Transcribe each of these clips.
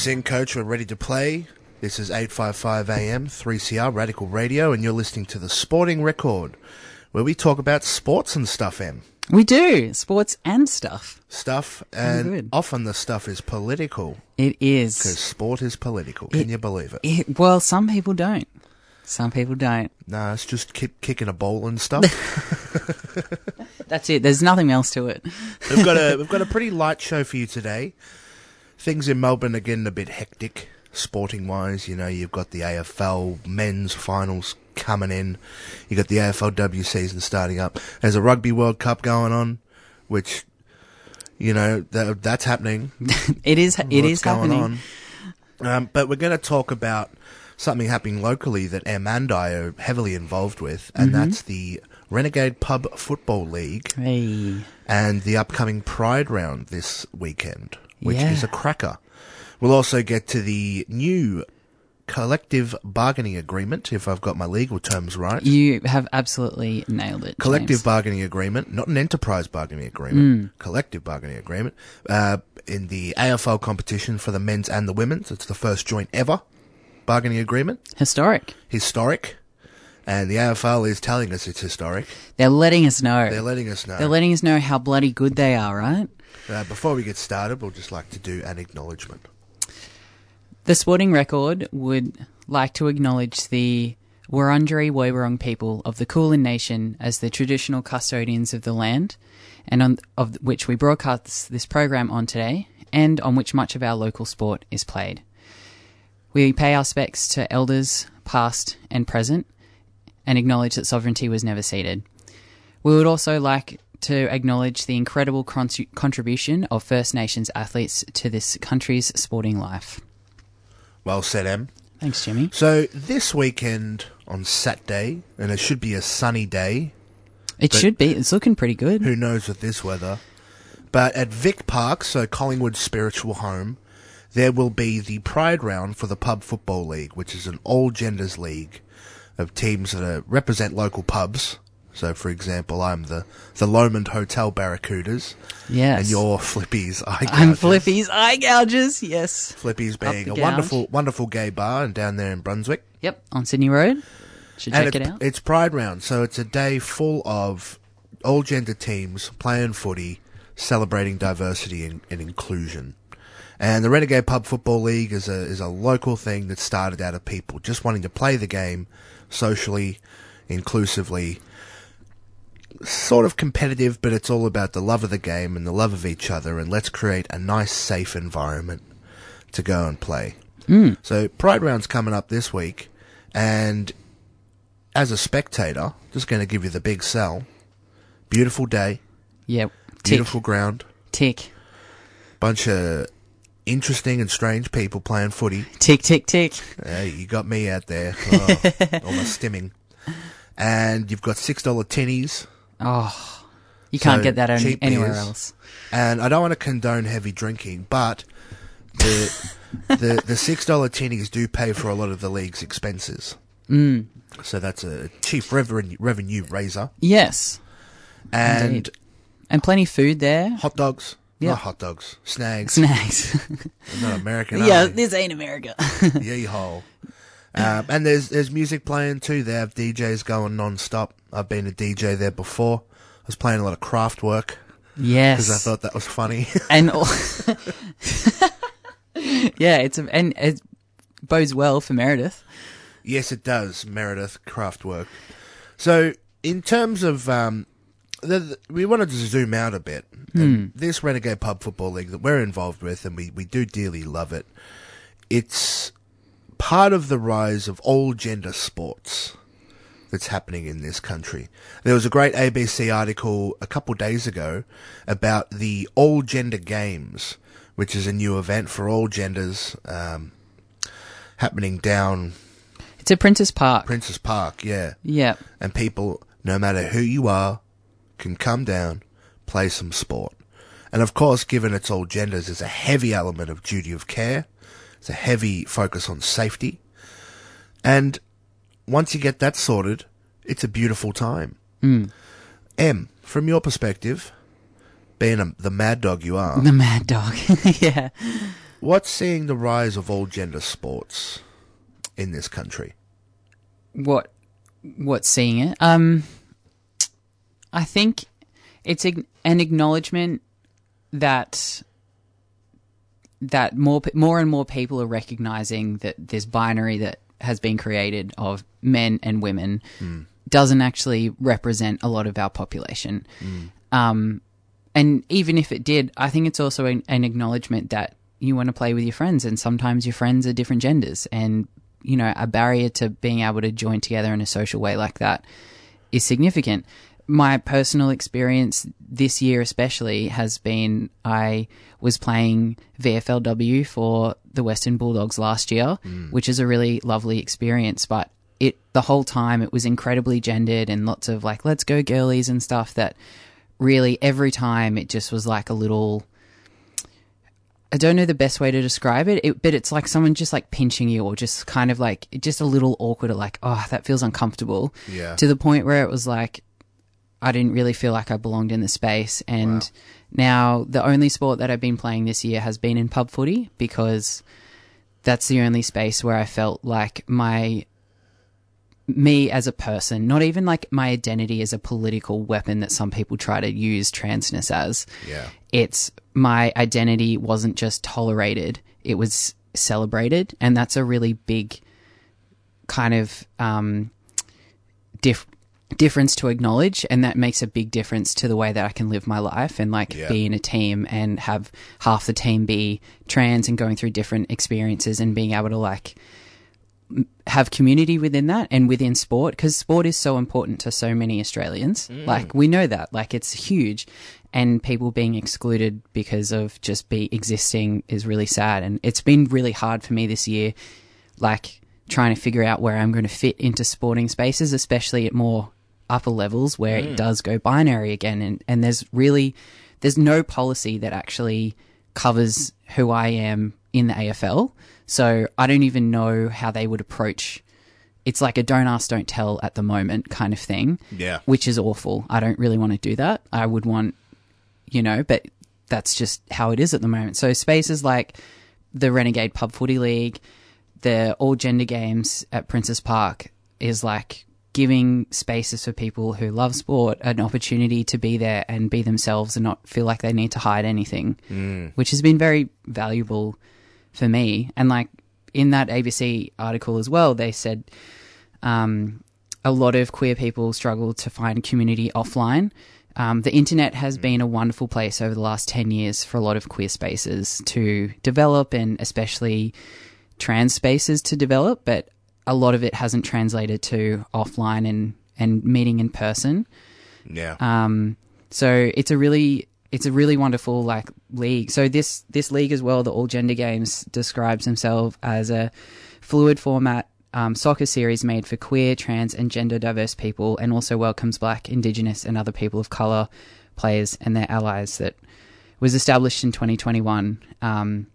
Us in, coach. We're ready to play. This is 855 AM, 3CR Radical Radio, and you're listening to the Sporting Record, where we talk about sports and stuff, Em. We do sports and stuff. Stuff, and often the stuff is political, It is. because sport is political. Can It- you believe it? It, well, some people don't. Some people don't. No, it's just kick, kicking a ball and stuff. That's it. There's nothing else to it. we've got a we've got a pretty light show for you today. Things in Melbourne are getting a bit hectic, sporting wise. You know, you've got the AFL men's finals coming in. You've got the AFLW season starting up. There's a Rugby World Cup going on, which you know that, that's happening. It is. It What's is happening. on. Um, but we're going to talk about something happening locally that Em and I are heavily involved with, and Mm-hmm. that's the Renegade Pub Football League Hey. and the upcoming Pride round this weekend, which Yeah. is a cracker. We'll also get to the new collective bargaining agreement, if I've got my legal terms right. You have absolutely nailed it. collective James. bargaining agreement, not an enterprise bargaining agreement, collective bargaining agreement, uh, in the AFL competition for the men's and the women's. It's the first joint ever bargaining agreement. Historic. Historic. And the AFL is telling us it's historic. They're letting us know. They're letting us know. They're letting us know how bloody good they are, right? Uh, before we get started, we'll just like to do an acknowledgement. The Sporting Record would like to acknowledge the Wurundjeri Woiwurrung people of the Kulin Nation as the traditional custodians of the land, and on, of which we broadcast this program on today, and on which much of our local sport is played. We pay our respects to elders, past and present, and acknowledge that sovereignty was never ceded. We would also like to acknowledge the incredible con- contribution of First Nations athletes to this country's sporting life. Well said, Em. Thanks, Jimmy. So this weekend on Saturday, and it should be a sunny day. It should be. It's looking pretty good. Who knows with this weather? But at Vic Park, so Collingwood's spiritual home, there will be the Pride Round for the Pub Football League, which is an all genders league of teams that are, represent local pubs. So, for example, I'm the the Lomond Hotel Barracudas, Yes. and you're Flippies. I I'm Flippy's eye gouges. Yes. Flippies being a gouge. wonderful, wonderful gay bar and down there in Brunswick. Yep. On Sydney Road. Should and check it's, it out. it's Pride Round, so it's a day full of all gender teams playing footy, celebrating diversity and, and inclusion. And the Renegade Pub Football League is a is a local thing that started out of people just wanting to play the game socially, inclusively, sort of competitive, but it's all about the love of the game and the love of each other, and let's create a nice, safe environment to go and play. So Pride Round's coming up this week, and as a spectator, just going to give you the big sell. Beautiful day, Yep. Tick. beautiful ground, Tick. bunch of interesting and strange people playing footy. Tick, tick, tick. Uh, you got me out there, oh, almost stimming. And you've got six dollar tinnies, Oh. You can't get that any, anywhere beers. else. and I don't want to condone heavy drinking, but the the the six dollar tinnies do pay for a lot of the league's expenses. Mm. So that's a cheap revenue revenue raiser, Yes. and Indeed. And plenty food there. hot dogs. Yeah. Not hot dogs, snags. Snacks. Not American. yeah, this ain't America. Yeehole. Um, and there's there's music playing too. They have DJs going non-stop. I've been a DJ there before. I was playing a lot of Kraftwerk yes. because I thought that was funny. and al- yeah, it's a, and it bodes well for Meredith. yes, it does, Meredith Kraftwerk. So in terms of um, the, the- we wanted to zoom out a bit. And this Renegade Pub Football League that we're involved with, and we, we do dearly love it. It's part of the rise of all gender sports that's happening in this country. There was a great ABC article a couple days ago about the All Gender Games, which is a new event for all genders um, happening down It's at Princes Park. Princes Park, yeah. yeah. And people, no matter who you are, can come down, play some sport. And of course, given it's all genders, there's a heavy element of duty of care. It's a heavy focus on safety. And once you get that sorted, it's a beautiful time. Em, from your perspective, being a, the mad dog you are, The Mad Dog. yeah. what's seeing the rise of all gender sports in this country? what what's seeing it um i think it's an acknowledgement that that more more and more people are recognizing that this binary that has been created of men and women doesn't actually represent a lot of our population. Um and even if it did i think it's also an, an acknowledgement that you want to play with your friends and sometimes your friends are different genders and you know a barrier to being able to join together in a social way like that is significant my personal experience this year especially has been I was playing VFLW for the Western Bulldogs last year, mm. which is a really lovely experience, but it the whole time it was incredibly gendered and lots of like let's go girlies and stuff that really every time it just was like a little I don't know the best way to describe it, it, but it's like someone just like pinching you or just kind of like just a little awkward or like, oh, that feels uncomfortable. Yeah. To the point where it was like I didn't really feel like I belonged in the space. And now the only sport that I've been playing this year has been in pub footy because that's the only space where I felt like my me as a person, not even like my identity as a political weapon that some people try to use transness as. Yeah. It's my identity wasn't just tolerated, it was celebrated. And that's a really big kind of um, diff- difference to acknowledge. And that makes a big difference to the way that I can live my life and like Yeah. be in a team and have half the team be trans and going through different experiences and being able to like have community within that and within sport because sport is so important to so many Australians. Mm. Like we know that, like it's huge, and people being excluded because of just be existing is really sad. And it's been really hard for me this year, like trying to figure out where I'm going to fit into sporting spaces, especially at more upper levels where it hmm. does go binary again. And and there's really there's no policy that actually covers who I am in the AFL. So I don't even know how they would approach. It's like a don't ask, don't tell at the moment kind of thing. Yeah. Which is awful. I don't really want to do that. I would want, you know, but that's just how it is at the moment. So spaces like the Renegade Pub Footy League, the all gender games at Princes Park is like giving spaces for people who love sport an opportunity to be there and be themselves and not feel like they need to hide anything, which has been very valuable for me. And like in that ABC article as well, they said um, a lot of queer people struggle to find community offline. Um, the internet has been a wonderful place over the last 10 years for a lot of queer spaces to develop and especially trans spaces to develop, but a lot of it hasn't translated to offline and, and meeting in person. Yeah. Um, so it's a really it's a really wonderful like league. So this this league as well, the All Gender Games, describes himself as a fluid format um, soccer series made for queer, trans, and gender diverse people, and also welcomes Black, Indigenous, and other people of color players and their allies. That was established in 2021, um,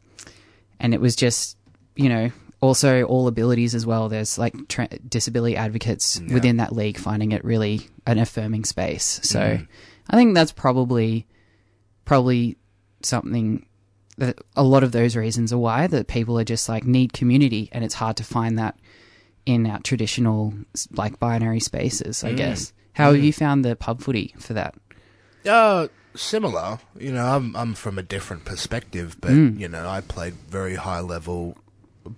and it was just you know also all abilities as well. There's like tra- disability advocates within that league finding it really an affirming space. So mm-hmm. I think that's probably probably something that a lot of those reasons are why that people are just like need community and it's hard to find that in our traditional like binary spaces i mm. guess. How have mm. you found the pub footy for that? Uh, similar. You know, I'm I'm from a different perspective, but mm. you know, I played very high level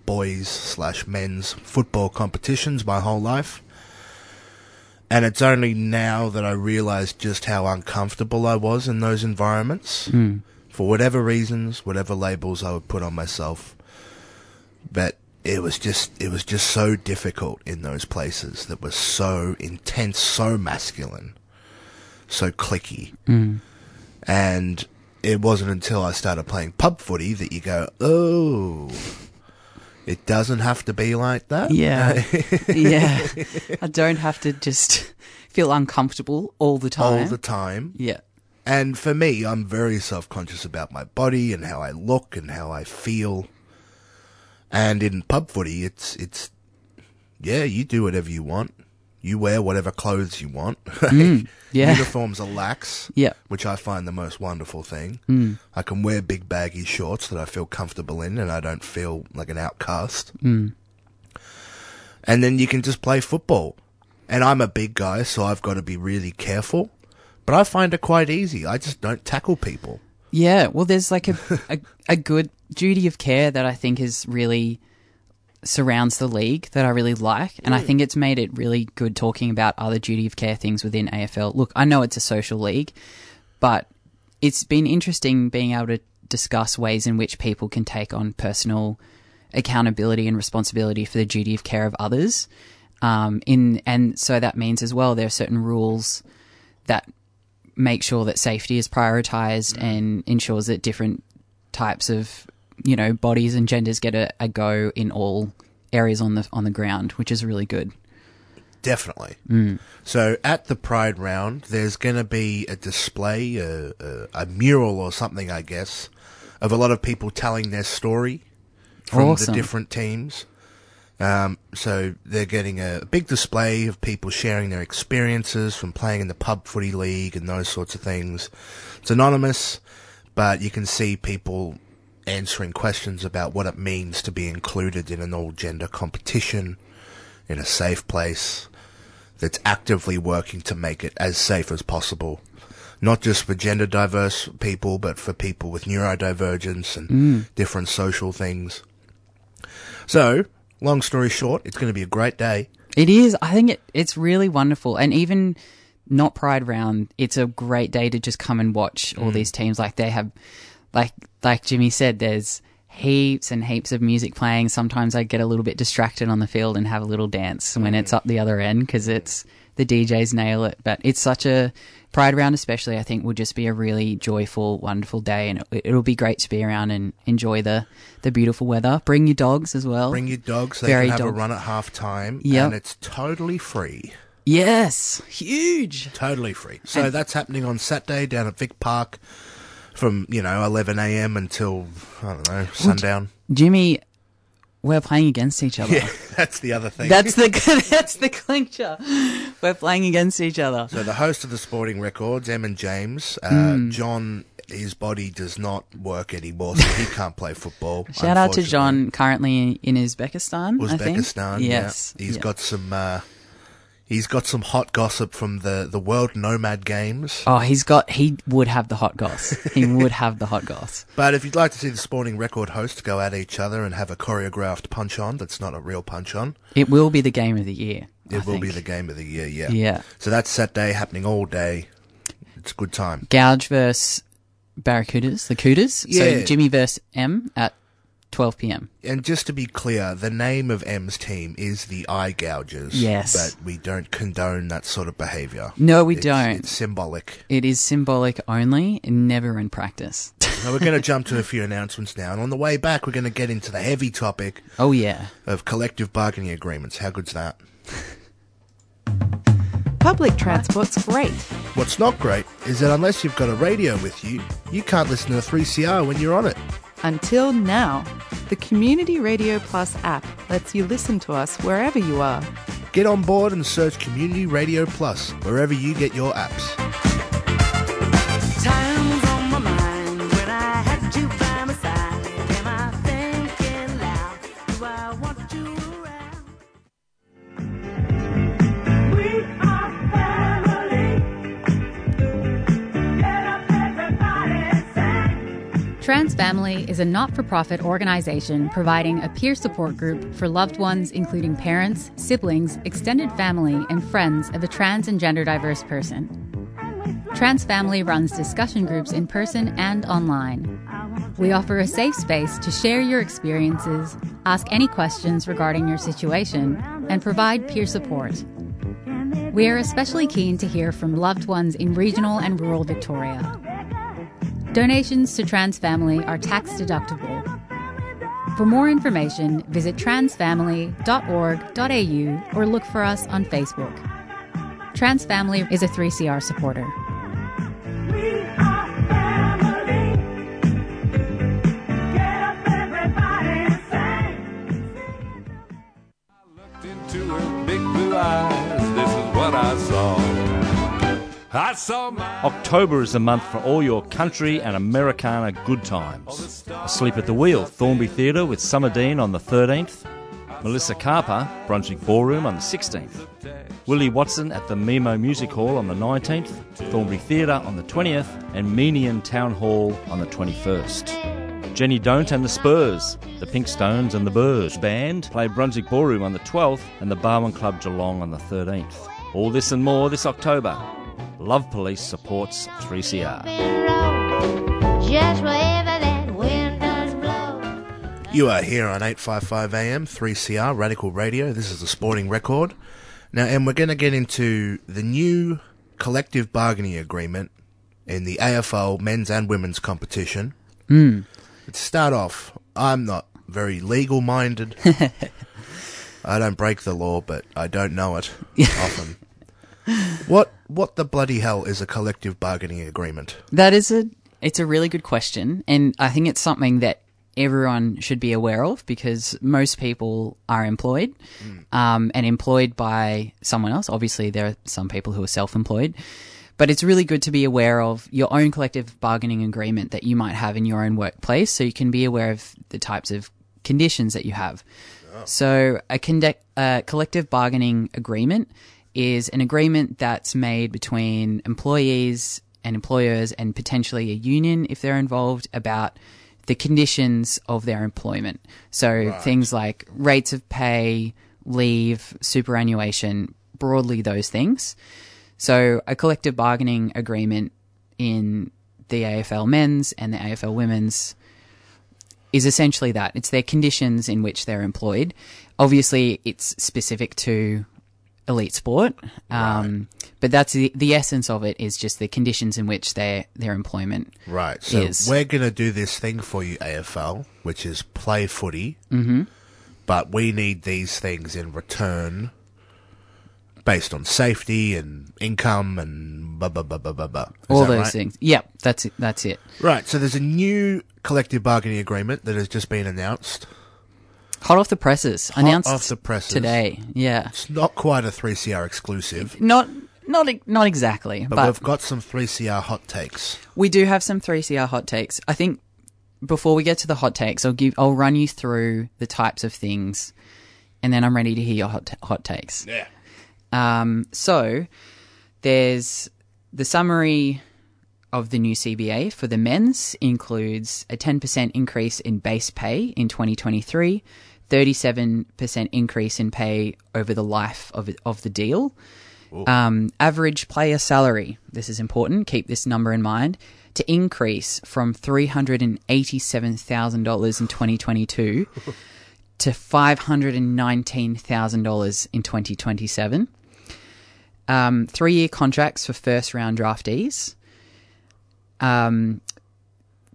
boys slash men's football competitions my whole life. And it's only now that I realize just how uncomfortable I was in those environments. Hmm. For whatever reasons, whatever labels I would put on myself. But it was just it was just so difficult in those places that were so intense, so masculine, so clicky. Hmm. And it wasn't until I started playing pub footy that you go, oh, it doesn't have to be like that. Yeah. Uh, yeah. I don't have to just feel uncomfortable all the time. all the time. yeah. And for me, I'm very self conscious about my body and how I look and how I feel. And in pub footy, it's it's yeah, you do whatever you want. You wear whatever clothes you want. yeah. Uniforms are lax, Yeah. which I find the most wonderful thing. Mm. I can wear big baggy shorts that I feel comfortable in, and I don't feel like an outcast. Mm. And then you can just play football. And I'm a big guy, so I've got to be really careful. But I find it quite easy. I just don't tackle people. Yeah, well, there's like a, a a good duty of care that I think is really surrounds the league that I really like, and I think it's made it really good talking about other duty of care things within AFL. Look, I know it's a social league, but it's been interesting being able to discuss ways in which people can take on personal accountability and responsibility for the duty of care of others. Um, in and so that means as well there are certain rules that make sure that safety is prioritized and ensures that different types of you know bodies and genders get a, a go in all areas on the on the ground, which is really good. Definitely. So at the Pride round, there's going to be a display, a, a, a mural or something, I guess, of a lot of people telling their story from Awesome. the different teams. Um, so they're getting a big display of people sharing their experiences from playing in the pub footy league and those sorts of things. It's anonymous, but you can see people answering questions about what it means to be included in an all gender competition in a safe place that's actively working to make it as safe as possible. Not just for gender diverse people, but for people with neurodivergence and mm. different social things. So, long story short, it's going to be a great day. It is. I think it, it's really wonderful. And even not Pride Round, it's a great day to just come and watch all mm. these teams. Like they have, like like Jimmy said, there's heaps and heaps of music playing. Sometimes I get a little bit distracted on the field and have a little dance when it's mm. up the other end because it's the DJs nail it. But it's such a Pride Round, especially, I think, will just be a really joyful, wonderful day, and it, it'll be great to be around and enjoy the the beautiful weather. Bring your dogs as well. Bring your dogs, they Very can have a run at half time, Yep. and it's totally free. yes, huge. Totally free. So that's happening on Saturday down at Vic Park from, you know, 11am until, I don't know, sundown. Jimmy, we're playing against each other. Yeah, that's the other thing. That's the that's the clincher. We're playing against each other. So the host of the Sporting Records, Em and James, uh, Hmm. John, his body does not work anymore, so he can't play football. Shout out to. John, currently in Uzbekistan. I think. Uzbekistan. Yes, yeah. He's got some. Uh, he's got some hot gossip from the the World Nomad Games. Oh, he's got. He would have the hot goss. He would have the hot goss. But if you'd like to see the Sporting Record host go at each other and have a choreographed punch on, that's not a real punch on. It will be the game of the year. It I will be the game of the year. Yeah. Yeah. So that's Saturday happening all day. It's a good time. Gouge versus Barracudas, the Cooters. Yeah. So Jimmy versus Em at 12 p.m. And just to be clear, the name of Em's team is the Eye Gougers. Yes. But we don't condone that sort of behaviour. No, we It's- don't. It's symbolic. It is symbolic only, never in practice. So we're going to jump to a few announcements now. And on the way back, we're going to get into the heavy topic oh yeah. of collective bargaining agreements. How good's that? Public transport's great. What's not great is that unless you've got a radio with you, you can't listen to 3CR when you're on it. Until now, the Community Radio Plus app lets you listen to us wherever you are. Get on board and search Community Radio Plus wherever you get your apps. Family is a not for profit organization providing a peer support group for loved ones, including parents, siblings, extended family, and friends of a trans and gender diverse person. Trans Family runs discussion groups in person and online. We offer a safe space to share your experiences, ask any questions regarding your situation, and provide peer support. We are especially keen to hear from loved ones in regional and rural Victoria. Donations to Trans Family are tax deductible. For more information, visit transfamily.org.au or look for us on Facebook. Trans Family is a 3CR supporter. October is the month for all your country and Americana good times. Asleep at the Wheel, Thornbury Theatre with Summer Dean on the 13th. Melissa Carper, Brunswick Ballroom on the 16th. Willie Watson at the Memo Music Hall on the 19th. Thornbury Theatre on the 20th. And Meeniyan Town Hall on the 21st. Jenny Don't and the Spurs, the Pink Stones and the Burrs Band play Brunswick Ballroom on the 12th and the Barwon Club Geelong on the 13th. All this and more this October. Love Police supports 3CR. Just wherever that wind does blow. You are here on 855 AM 3CR Radical Radio. This is the Sporting Record. Now, and we're going to get into the new collective bargaining agreement in the AFL men's and women's competition. Mm. To start off, I'm not very legal minded. I don't break the law, but I don't know it often. What what the bloody hell is a collective bargaining agreement? That is a it's a really good question, and I think it's something that everyone should be aware of because most people are employed um, and employed by someone else. Obviously, there are some people who are self-employed, but it's really good to be aware of your own collective bargaining agreement that you might have in your own workplace, so you can be aware of the types of conditions that you have. So, a conde- uh, collective bargaining agreement is an agreement that's made between employees and employers and potentially a union if they're involved about the conditions of their employment. So, things like rates of pay, leave, superannuation, broadly those things. So, a collective bargaining agreement in the AFL men's and the AFL women's is essentially that. It's their conditions in which they're employed. Obviously, it's specific to elite sport, um, but that's the, the essence of it. Is just the conditions in which their their employment. Right. So Is. we're going to do this thing for you, AFL, which is play footy. Mm-hmm. But we need these things in return based on safety and income and blah, blah, blah, blah, blah, blah. All those right? things. Yep, that's it. That's it. Right. So there's a new collective bargaining agreement that has just been announced. Hot off the presses, Hot announced off the presses. today. Yeah, It's not quite a 3CR exclusive, not not not exactly, but, but, we've got some 3CR hot takes. we do have some 3CR hot takes. I think before we get to the hot takes, I'll give I'll run you through the types of things, and then I'm ready to hear your hot hot takes. Yeah. Um, so there's the summary of the new CBA for the men's includes a 10% increase in base pay in 2023, 37% increase in pay over the life of of the deal. Um, average player salary, this is important, keep this number in mind, to increase from $387,000 in 2022 to $519,000 in 2027. Um, three year contracts for first round draftees. Um,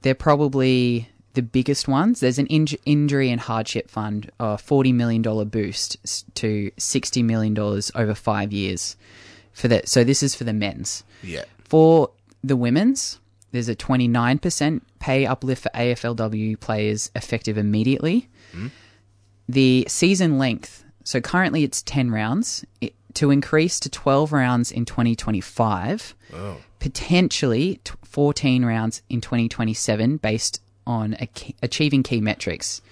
they're probably the biggest ones. There's an inj- injury and hardship fund, a $40 million boost to $60 million over five years. For that, so this is for the men's. Yeah. For the women's, there's a 29% pay uplift for AFLW players effective immediately. Hmm. The season length, so currently it's 10 rounds, it, to increase to 12 rounds in 2025, potentially 14 rounds in 2027 based on achieving key metrics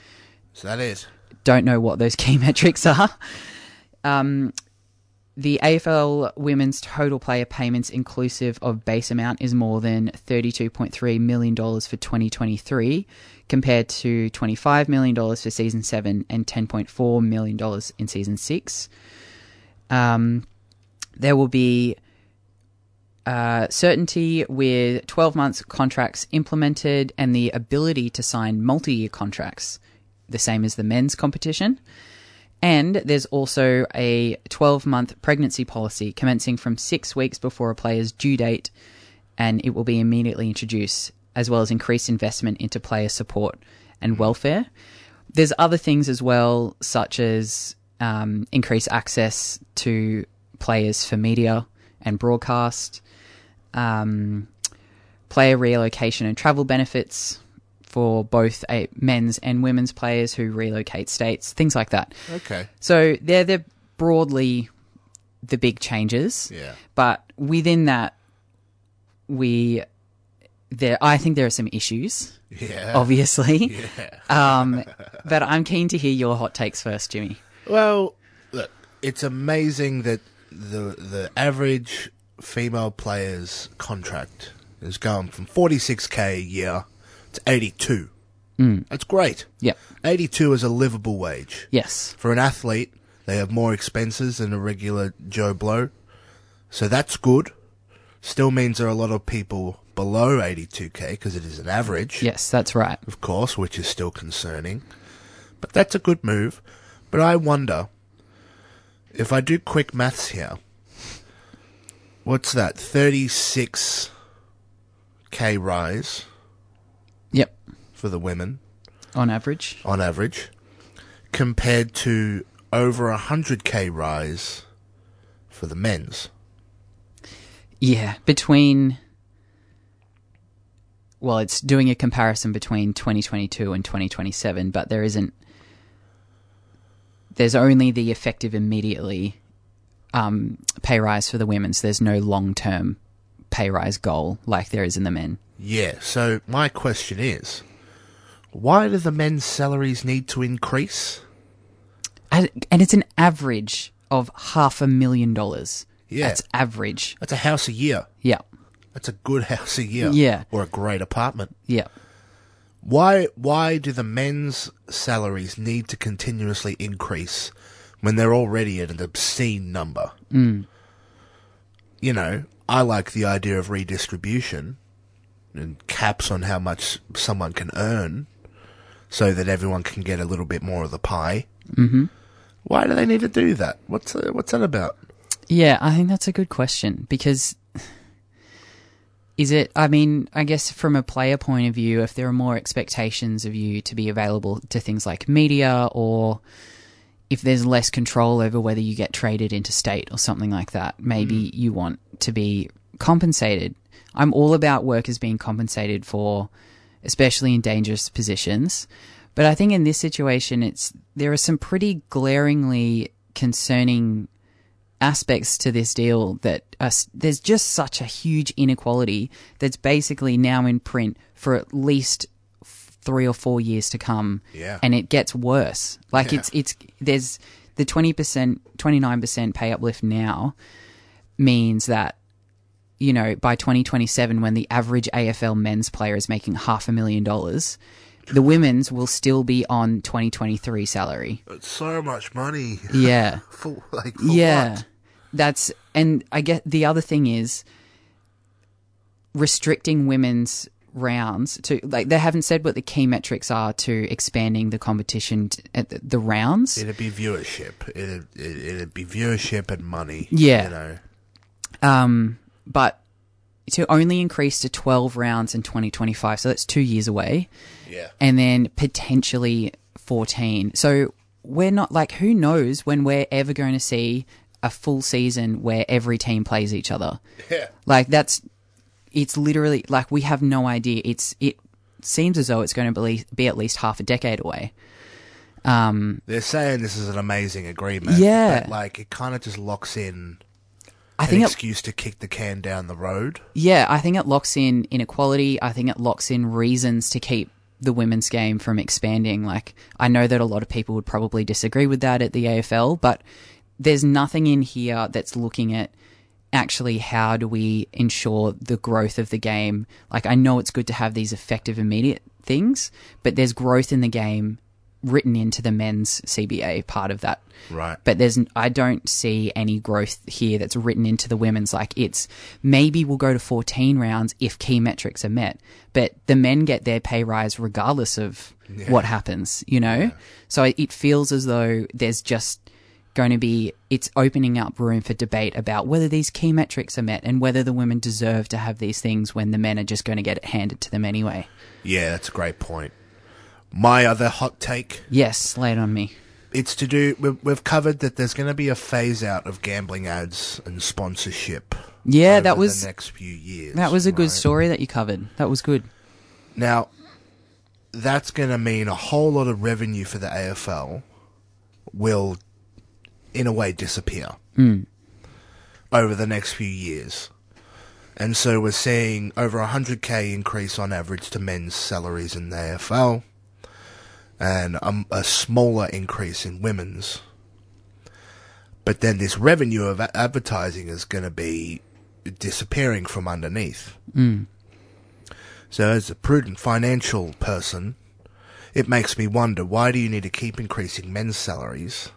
So that is. don't know what those key metrics are. Um, the AFL women's total player payments inclusive of base amount is more than $32.3 million for 2023 compared to $25 million for season 7 and $10.4 million in season 6. Um, there will be uh, certainty with 12 months contracts implemented and the ability to sign multi year contracts, the same as the men's competition. And there's also a 12 month pregnancy policy commencing from six weeks before a player's due date, and it will be immediately introduced, as well as increased investment into player support and welfare. There's other things as well, such as um, increased access to players for media and broadcast, um, player relocation and travel benefits for both a men's and women's players who relocate states, things like that. Okay. So they're they're broadly the big changes. Yeah. But within that, we there I think there are some issues, Yeah. obviously. Yeah. Um, but I'm keen to hear your hot takes first, Jimmy. Well, look, it's amazing that the the average female player's contract has gone from 46k a year to 82. Mm. That's great. Yeah. 82 is a livable wage. Yes. For an athlete, they have more expenses than a regular Joe Blow. So that's good. Still means there are a lot of people below 82k because it is an average. Yes, that's right. Of course, which is still concerning. But that's a good move. But I wonder if I do quick maths here. What's that? 36k rise Yep. for the women On average. on average compared to over a 100k rise for the men's. Yeah, between. Well, it's doing a comparison between 2022 and 2027, but there isn't. There's only the effective immediately um, pay rise for the women, so There's no long term pay rise goal like there is in the men. Yeah, so my question is why do the men's salaries need to increase? And, and it's an average of half a million dollars. Yeah. That's average. That's a house a year. Yeah. That's a good house a year. Yeah. Or a great apartment. Yeah. Why why do the men's salaries need to continuously increase when they're already at an obscene number? Mm. You know, I like the idea of redistribution and caps on how much someone can earn so that everyone can get a little bit more of the pie. Mm-hmm. Why do they need to do that? What's uh, what's that about? Yeah, I think that's a good question because is it I mean, I guess from a player point of view, if there are more expectations of you to be available to things like media or if there's less control over whether you get traded into state or something like that, maybe mm. you want to be compensated. I'm all about workers being compensated for especially in dangerous positions. But I think in this situation it's there are some pretty glaringly concerning aspects to this deal that are, there's just such a huge inequality that's basically now in print for at least three or four years to come. Yeah. And it gets worse. Like Yeah. it's, it's, there's the 20%, 29% pay uplift now means that, you know, by 2027, when the average AFL men's player is making half a million dollars, the women's will still be on 2023 salary. It's so much money. Yeah. for like for yeah. what? That's and I get the other thing is restricting women's rounds to like they haven't said what the key metrics are to expanding the competition t- at the, the rounds. It'd be viewership. It'd, it, it'd be viewership and money. Yeah. You know. Um, but to only increase to 12 rounds in 2025, so that's two years away. Yeah. And then potentially 14. So we're not like, who knows when we're ever going to see a full season where every team plays each other. Yeah. Like that's, it's literally like we have no idea. It's, it seems as though it's going to be, be at least half a decade away. Um, They're saying this is an amazing agreement. Yeah. But like it kind of just locks in I an think it, excuse to kick the can down the road. Yeah, I think it locks in inequality. I think it locks in reasons to keep the women's game from expanding. Like, I know that a lot of people would probably disagree with that at the AFL, but there's nothing in here that's looking at actually how do we ensure the growth of the game. Like, I know it's good to have these effective, immediate things, but there's growth in the game written into the men's CBA part of that. Right. But there's I don't see any growth here that's written into the women's like it's maybe we'll go to 14 rounds if key metrics are met. But the men get their pay rise regardless of what happens, you know? So it- it feels as though there's just going to be it's opening up room for debate about whether these key metrics are met and whether the women deserve to have these things when the men are just going to get it handed to them anyway. Yeah, that's a great point. My other hot take Yes, lay it on me. it's to do we've, covered that there's going to be a phase out of gambling ads and sponsorship Yeah, over that was the next few years that was a good story that you covered. That was good. now that's going to mean a whole lot of revenue for the AFL will in a way disappear over the next few years and so we're seeing over a 100k increase on average to men's salaries in the AFL and um, a smaller increase in women's. But then this revenue of advertising is going to be disappearing from underneath. So, as a prudent financial person, it makes me wonder why do you need to keep increasing men's salaries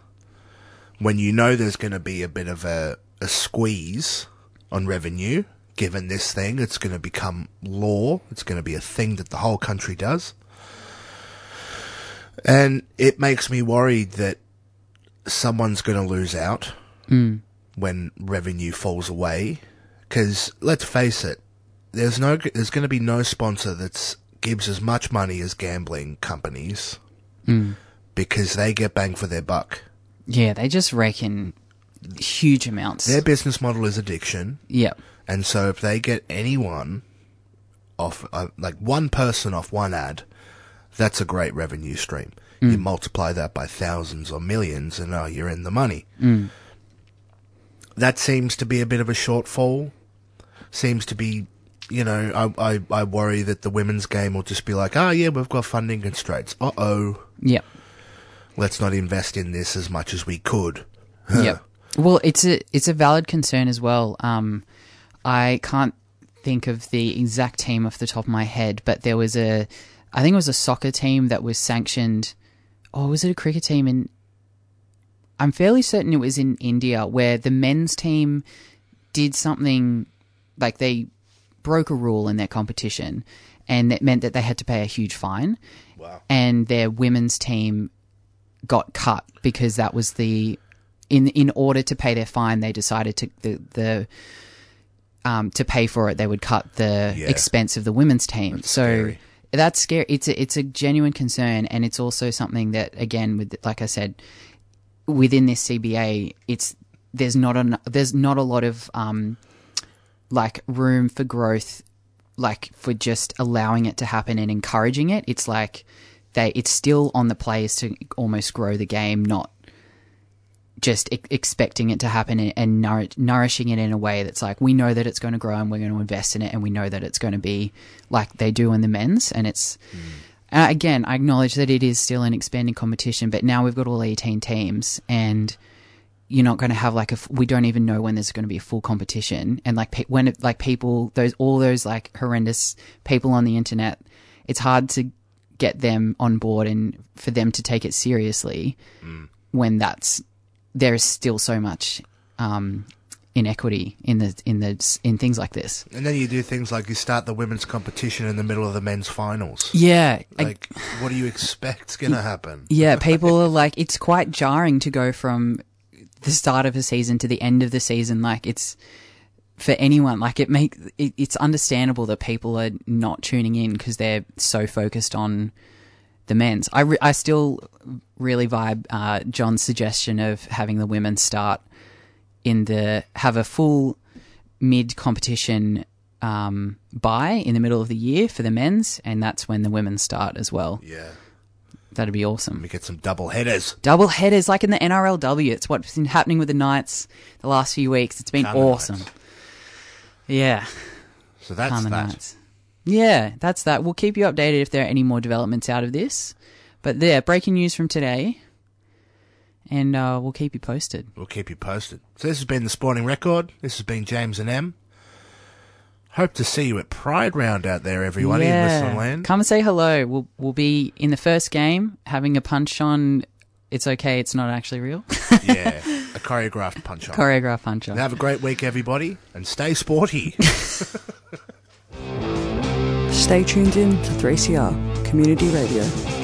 when you know there's going to be a bit of a, a squeeze on revenue? Given this thing, it's going to become law. It's going to be a thing that the whole country does. And it makes me worried that someone's going to lose out hmm. when revenue falls away. Because let's face it, there's no, there's going to be no sponsor that gives as much money as gambling companies hmm. because they get bang for their buck. Yeah, they just rake in huge amounts. Their business model is addiction, Yep. and so if they get anyone off, uh, like one person off one ad, that's a great revenue stream. You multiply that by thousands or millions, and oh, you're in the money. That seems to be a bit of a shortfall. Seems to be, you know, I, I, I worry that the women's game will just be like, oh yeah, we've got funding constraints. Uh oh, Yep. Let's not invest in this as much as we could. Yep. Well, it's a it's a valid concern as well. Um, I can't think of the exact team off the top of my head, but there was a, I think it was a soccer team that was sanctioned. Oh, was it a cricket team in? I'm fairly certain it was in India where the men's team did something like they broke a rule in their competition, and that meant that they had to pay a huge fine. Wow. And their women's team got cut because that was the in in order to pay their fine they decided to the the um to pay for it they would cut the Yeah. expense of the women's team so scary. that's scary it's a, it's a genuine concern and it's also something that again with like I said within this CBA it's there's not a there's not a lot of um like room for growth like for just allowing it to happen and encouraging it it's like they it's still on the players to almost grow the game not just e- expecting it to happen and, and nour- nourishing it in a way that's like we know that it's going to grow and we're going to invest in it and we know that it's going to be like they do in the men's. And it's uh, again I acknowledge that it is still an expanding competition but now we've got all 18 teams and you're not going to have like a f- we don't even know when there's going to be a full competition. And like pe- when it, like people those all those like horrendous people on the internet it's hard to get them on board and for them to take it seriously when that's there is still so much um, inequity in the in the in things like this. And then you do things like you start the women's competition in the middle of the men's finals. Yeah, I- Like, what do you expect's going to happen? yeah. People are like, it's quite jarring to go from the start of a season to the end of the season. Like, it's for anyone. Like, it make it, it's understandable that people are not tuning in because they're so focused on the men's. I re- I still really vibe uh, John's suggestion of having the women start in the have a full mid competition um, buy in the middle of the year for the men's, and that's when the women start as well. Yeah. That'd be awesome. We get some double headers. Double headers like in the NRLW. It's what's been happening with the Knights the last few weeks. It's been Can't awesome. Yeah, So that's that. Knights. Yeah, that's that. We'll keep you updated if there are any more developments out of this. But there, breaking news from today, and uh, we'll keep you posted. We'll keep you posted. So this has been the Sporting Record. This has been James and Em. Hope to see you at Pride Round out there, everybody in Whistling Land. Come and say hello. We'll we'll be in the first game having a punch on. It's okay. It's not actually real. yeah, a choreographed punch on. Choreograph punch And on. have a great week, everybody, and stay sporty. Stay tuned in to 3CR Community Radio.